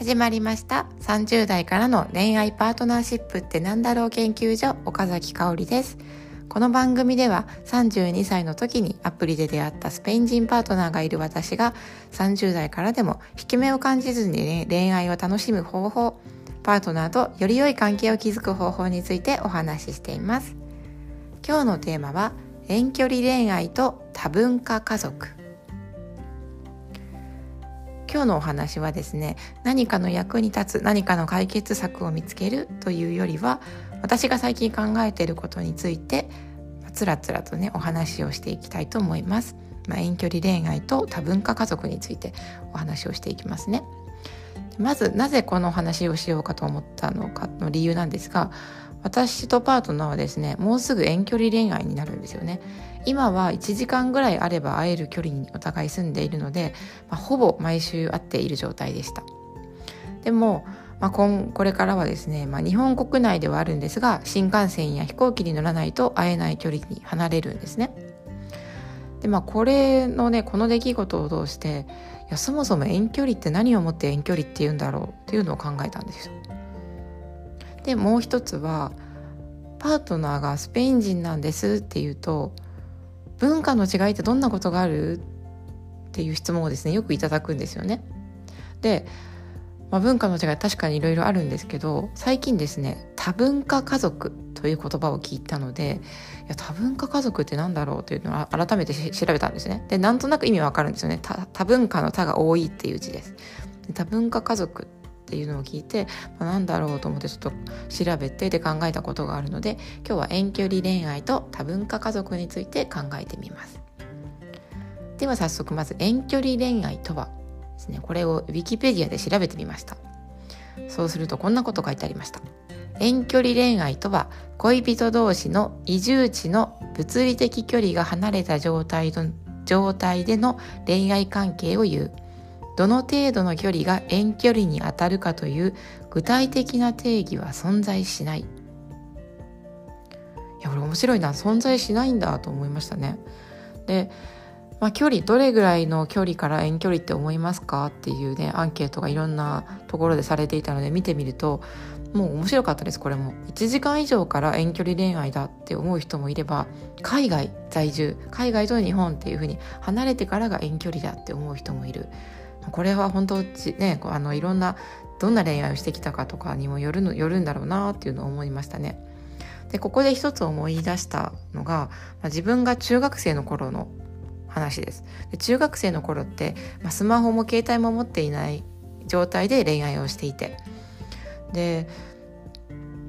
始まりました。30代からの恋愛パートナーシップってなんだろう研究所岡崎香織です。この番組では32歳の時にアプリで出会ったスペイン人パートナーがいる私が30代からでも引き目を感じずにね恋愛を楽しむ方法パートナーとより良い関係を築く方法についてお話ししています。今日のテーマは遠距離恋愛と多文化家族。今日のお話はですね何かの役に立つ何かの解決策を見つけるというよりは私が最近考えていることについてつらつらとねお話をしていきたいと思います、まあ、遠距離恋愛と多文化家族についてお話をしていきますね。まずなぜこの話をしようかと思ったのかの理由なんですが私とパートナーはですねもうすぐ遠距離恋愛になるんですよね。今は1時間ぐらいあれば会える距離にお互い住んでいるので、まあ、ほぼ毎週会っている状態でした。でも、まあ、今これからはですね、まあ、日本国内ではあるんですが新幹線や飛行機に乗らないと会えない距離に離れるんですね。でまあこれのねこの出来事を通していやそもそも遠距離って何をもって遠距離って言うんだろうっていうのを考えたんですよ。でもう一つはパートナーがスペイン人なんですっていうと文化の違いってどんなことがあるっていう質問をですねよくいただくんですよね。で、まあ、文化の違い確かにいろいろあるんですけど最近ですね多文化家族という言葉を聞いたのでいや多文化家族って何だろうというのを改めて調べたんですね。でなんとなく意味わかるんですよね多文化の多が多いっていう字です。多文化家族っていうのを聞いて、まあ、何だろうと思ってちょっと調べてで考えたことがあるので今日は遠距離恋愛と多文化家族について考えてみます。では早速まず遠距離恋愛とはですねこれをウィキペディアで調べてみました。そうするとこんなこと書いてありました。遠距離恋愛とは恋人同士の移住地の物理的距離が離れた状態の状態での恋愛関係を言う。どの程度の距離が遠距離に当たるかという具体的な定義は存在しない。いやこれ面白いな。存在しないんだと思いましたね。で、まあ、距離どれぐらいの距離から遠距離って思いますかっていうねアンケートがいろんなところでされていたので見てみるともう面白かったですこれも。1時間以上から遠距離恋愛だって思う人もいれば海外在住海外と日本っていうふうに離れてからが遠距離だって思う人もいる。これは本当ねあのいろんなどんな恋愛をしてきたかとかにもよるのよるんだろうなっていうのを思いましたね。でここで一つ思い出したのが、まあ、自分が中学生の頃の話です。で中学生の頃って、まあ、スマホも携帯も持っていない状態で恋愛をしていてで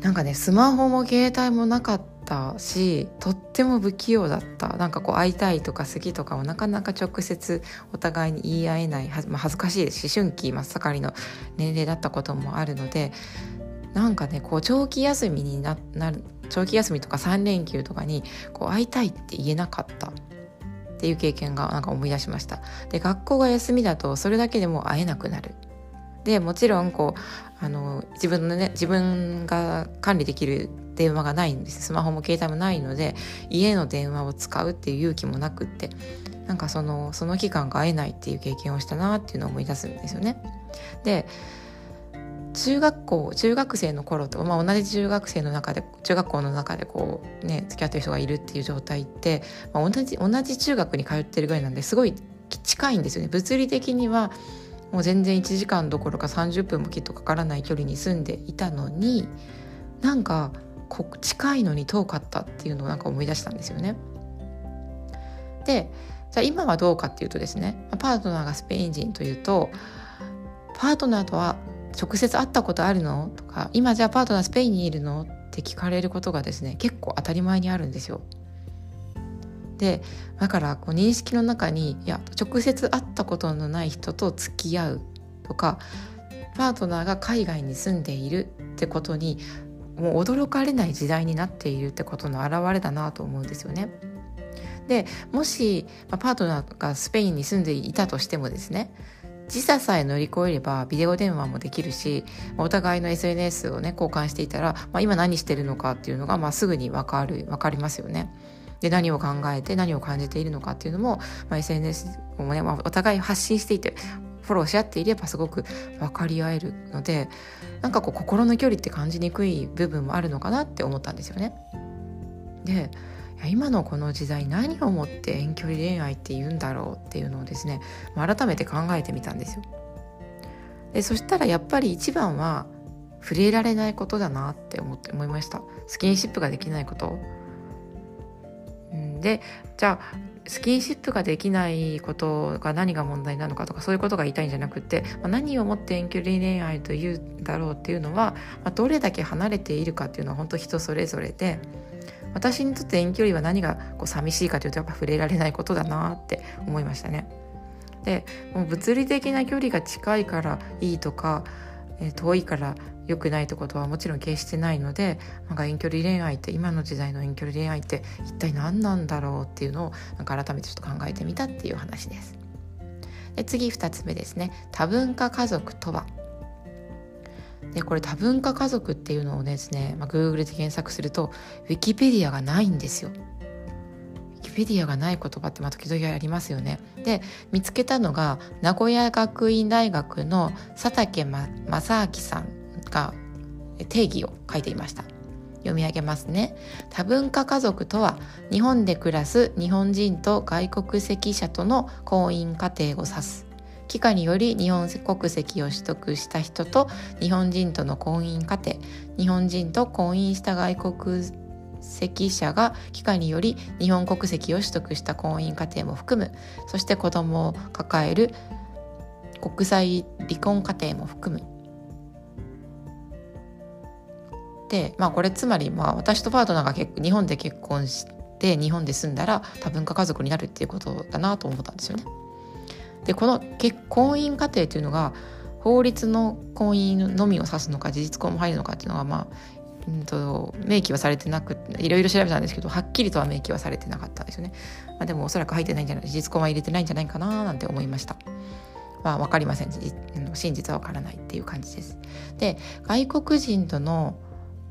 なんかねスマホも携帯もなかったたしとっても不器用だった。なんかこう会いたいとか好きとかをなかなか直接お互いに言い合えないは、まあ、恥ずかしいです思春期真っ盛りの年齢だったこともあるのでなんかねこう長期休みになる長期休みとか3連休とかにこう会いたいって言えなかった。っていう経験がなんか思い出しました。で学校が休みだとそれだけでも会えなくなる。でもちろんこうあの自分のね自分が管理できる電話がないんですスマホも携帯もないので家の電話を使うっていう勇気もなくってなんかそのその期間が会えないっていう経験をしたなっていうのを思い出すんですよね。で中学校中学生の頃と、まあ、同じ中学生の中で中学校の中でこうね付き合ってる人がいるっていう状態って、まあ、同じ同じ中学に通ってるぐらいなんですごい近いんですよね物理的にはもう全然1時間どころか30分もきっとかからない距離に住んでいたのになんか近いのに遠かったっていうのをなんか思い出したんですよね。でじゃあ今はどうかっていうとですねパートナーがスペイン人というとパートナーとは直接会ったことあるの？とか今じゃあパートナースペインにいるの？って聞かれることがですね結構当たり前にあるんですよ。でだからこう認識の中にいや直接会ったことのない人と付き合うとかパートナーが海外に住んでいるってことにもう驚かれない時代になっているってことの表れだなと思うんですよね。でもし、まあ、パートナーがスペインに住んでいたとしてもですね時差さえ乗り越えればビデオ電話もできるしお互いの SNS をね交換していたら、まあ、今何してるのかっていうのが、まあ、すぐに分かる分かりますよね。で何を考えて何を感じているのかっていうのも、まあ、SNS をね、まあ、お互い発信していてフォローし合っていればすごく分かり合えるのでなんかこう心の距離って感じにくい部分もあるのかなって思ったんですよね。で今のこの時代何をもって遠距離恋愛って言うんだろうっていうのをですね改めて考えてみたんですよ。でそしたらやっぱり一番は触れられないことだなって思って思いましたスキンシップができないこと。でじゃあスキンシップができないことが何が問題なのかとかそういうことが言いたいんじゃなくて、まあ、何をもって遠距離恋愛というんだろうっていうのは、まあ、どれだけ離れているかっていうのは本当人それぞれで私にとって遠距離は何がこう寂しいかというとやっぱ触れられないことだなって思いましたね。でもう物理的な距離が近いからいいとか、え、遠いから良くないってことはもちろん決してないのでなんか遠距離恋愛って今の時代の遠距離恋愛って一体何なんだろうっていうのをなんか改めてちょっと考えてみたっていう話です。で次2つ目ですね多文化家族とはでこれ多文化家族っていうのをですね、まあ、Google で検索するとウィキペディアがないんですよ。ィディアがない言葉ってまあ時々ありますよね。で見つけたのが名古屋学院大学の佐竹正明さんが定義を書いていました。読み上げますね多文化家族とは日本で暮らす日本人と外国籍者との婚姻家庭を指す帰化により日本国籍を取得した人と日本人との婚姻家庭日本人と婚姻した外国籍者が帰化により日本国籍を取得した婚姻家庭も含むそして子供を抱える国際離婚家庭も含むでまあこれつまりまあ私とパートナーが結日本で結婚して日本で住んだら多文化家族になるっていうことだなと思ったんですよね。でこの結婚姻家庭っていうのが法律の婚姻のみを指すのか事実婚も入るのかっていうのはまあ、うんと、明記はされてなくいろいろ調べたんですけどはっきりとは明記はされてなかったんですよね。まあ、でもおそらく入ってないんじゃない事実婚は入れてないんじゃないかななんて思いました。まあ、分かりません真実は分からないっていう感じです。で外国人との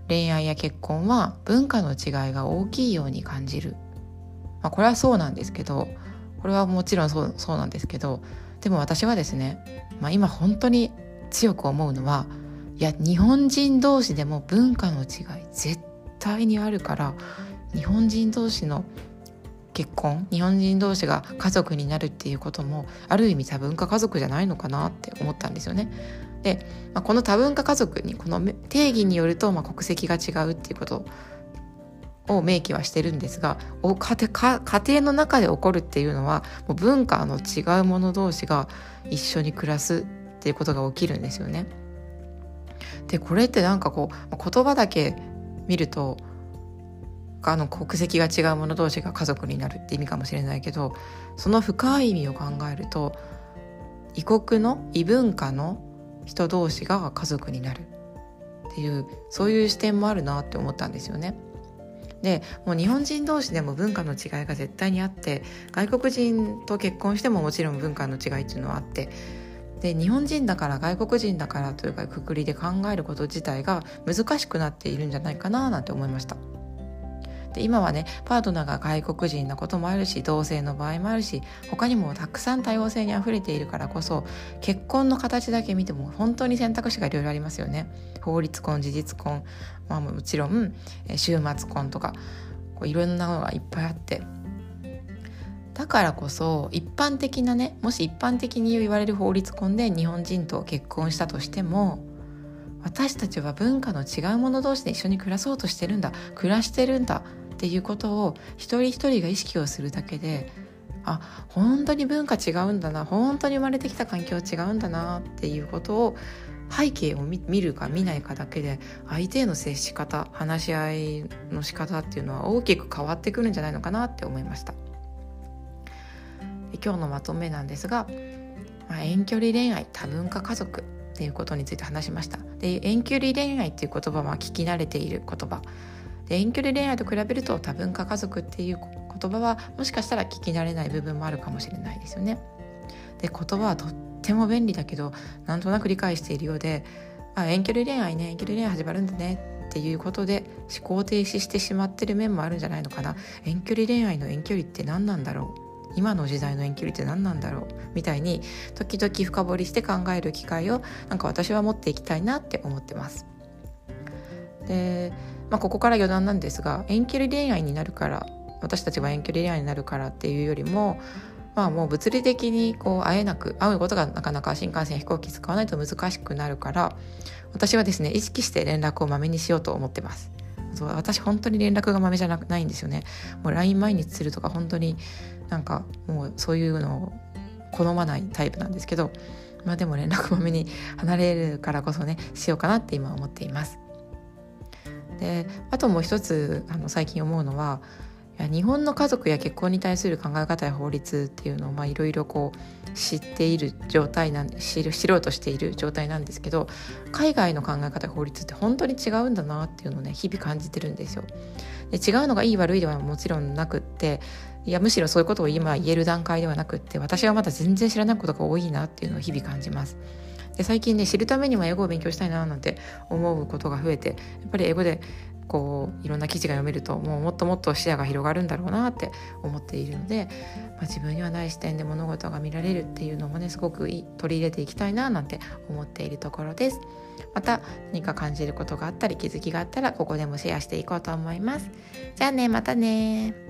恋愛や結婚は文化の違いが大きいように感じる。まあ、これはそうなんですけどこれはもちろんそうそうなんですけどでも私はですね、まあ、今本当に強く思うのはいや日本人同士でも文化の違い絶対にあるから日本人同士の結婚日本人同士が家族になるっていうこともある意味多文化家族じゃないのかなって思ったんですよね。で、まあ、この多文化家族にこの定義によると、まあ、国籍が違うっていうことを明記はしてるんですが家庭家庭の中で起こるっていうのはもう文化の違う者同士が一緒に暮らすっていうことが起きるんですよね。でこれってなんかこう言葉だけ見るとあの国籍が違う者同士が家族になるって意味かもしれないけどその深い意味を考えると異国の異文化の人同士が家族になるっていうそういう視点もあるなって思ったんですよね。でもう日本人同士でも文化の違いが絶対にあって外国人と結婚してももちろん文化の違いっていうのはあってで日本人だから外国人だからというかくくりで考えること自体が難しくなっているんじゃないかななんて思いました。で今はねパートナーが外国人のこともあるし同性の場合もあるし他にもたくさん多様性にあふれているからこそ結婚の形だけ見ても本当に選択肢がいろいろありますよね。法律婚事実婚、まあ、もちろん週末婚とかこういろんなのがいっぱいあってだからこそ一般的なねもし一般的に言われる法律婚で日本人と結婚したとしても私たちは文化の違う者同士で一緒に暮らそうとしてるんだ暮らしてるんだっていうことを一人一人が意識をするだけであ本当に文化違うんだな本当に生まれてきた環境違うんだなっていうことを背景を見るか見ないかだけで相手への接し方話し合いの仕方っていうのは大きく変わってくるんじゃないのかなって思いました。今日のまとめなんですが、まあ、遠距離恋愛多文化家族っていうことについて話しました。で遠距離恋愛っていう言葉は聞き慣れている言葉。で遠距離恋愛と比べると多文化家族っていう言葉はもしかしたら聞き慣れない部分もあるかもしれないですよね。で言葉はとっても便利だけどなんとなく理解しているようであ遠距離恋愛ね遠距離恋愛始まるんだねっていうことで思考停止してしまってる面もあるんじゃないのかな。遠距離恋愛の遠距離って何なんだろう。今の時代の遠距離って何なんだろう？みたいに時々深掘りして考える機会をなんか私は持っていきたいなって思ってます。で、まあ、ここから余談なんですが遠距離恋愛になるから私たちは遠距離恋愛になるからっていうよりもまあもう物理的にこう会えなく会うことがなかなか新幹線飛行機使わないと難しくなるから私はですね意識して連絡をまめにしようと思ってますそう私本当に連絡がまめじゃなないんですよね。もう LINE 毎日するとか本当になんかもうそういうのを好まないタイプなんですけどまあでも連絡まめに離れるからこそねしようかなって今思っています。であともう一つあの最近思うのはいや日本の家族や結婚に対する考え方や法律っていうのをいろいろこう知っている状態なん知る知ろうとしている状態なんですけど海外の考え方や法律って本当に違うんだなっていうのをね日々感じてるんですよ。で違うのがいい悪いではもちろんなくっていやむしろそういうことを今言える段階ではなくって私はまだ全然知らないことが多いなっていうのを日々感じます。で最近ね知るためにも英語を勉強したいななんて思うことが増えてやっぱり英語でこういろんな記事が読めるともうもっともっと視野が広がるんだろうなって思っているので、まあ、自分にはない視点で物事が見られるっていうのもねすごく取り入れていきたいななんて思っているところです。また何か感じることがあったり気づきがあったらここでもシェアしていこうと思います。じゃあねまたね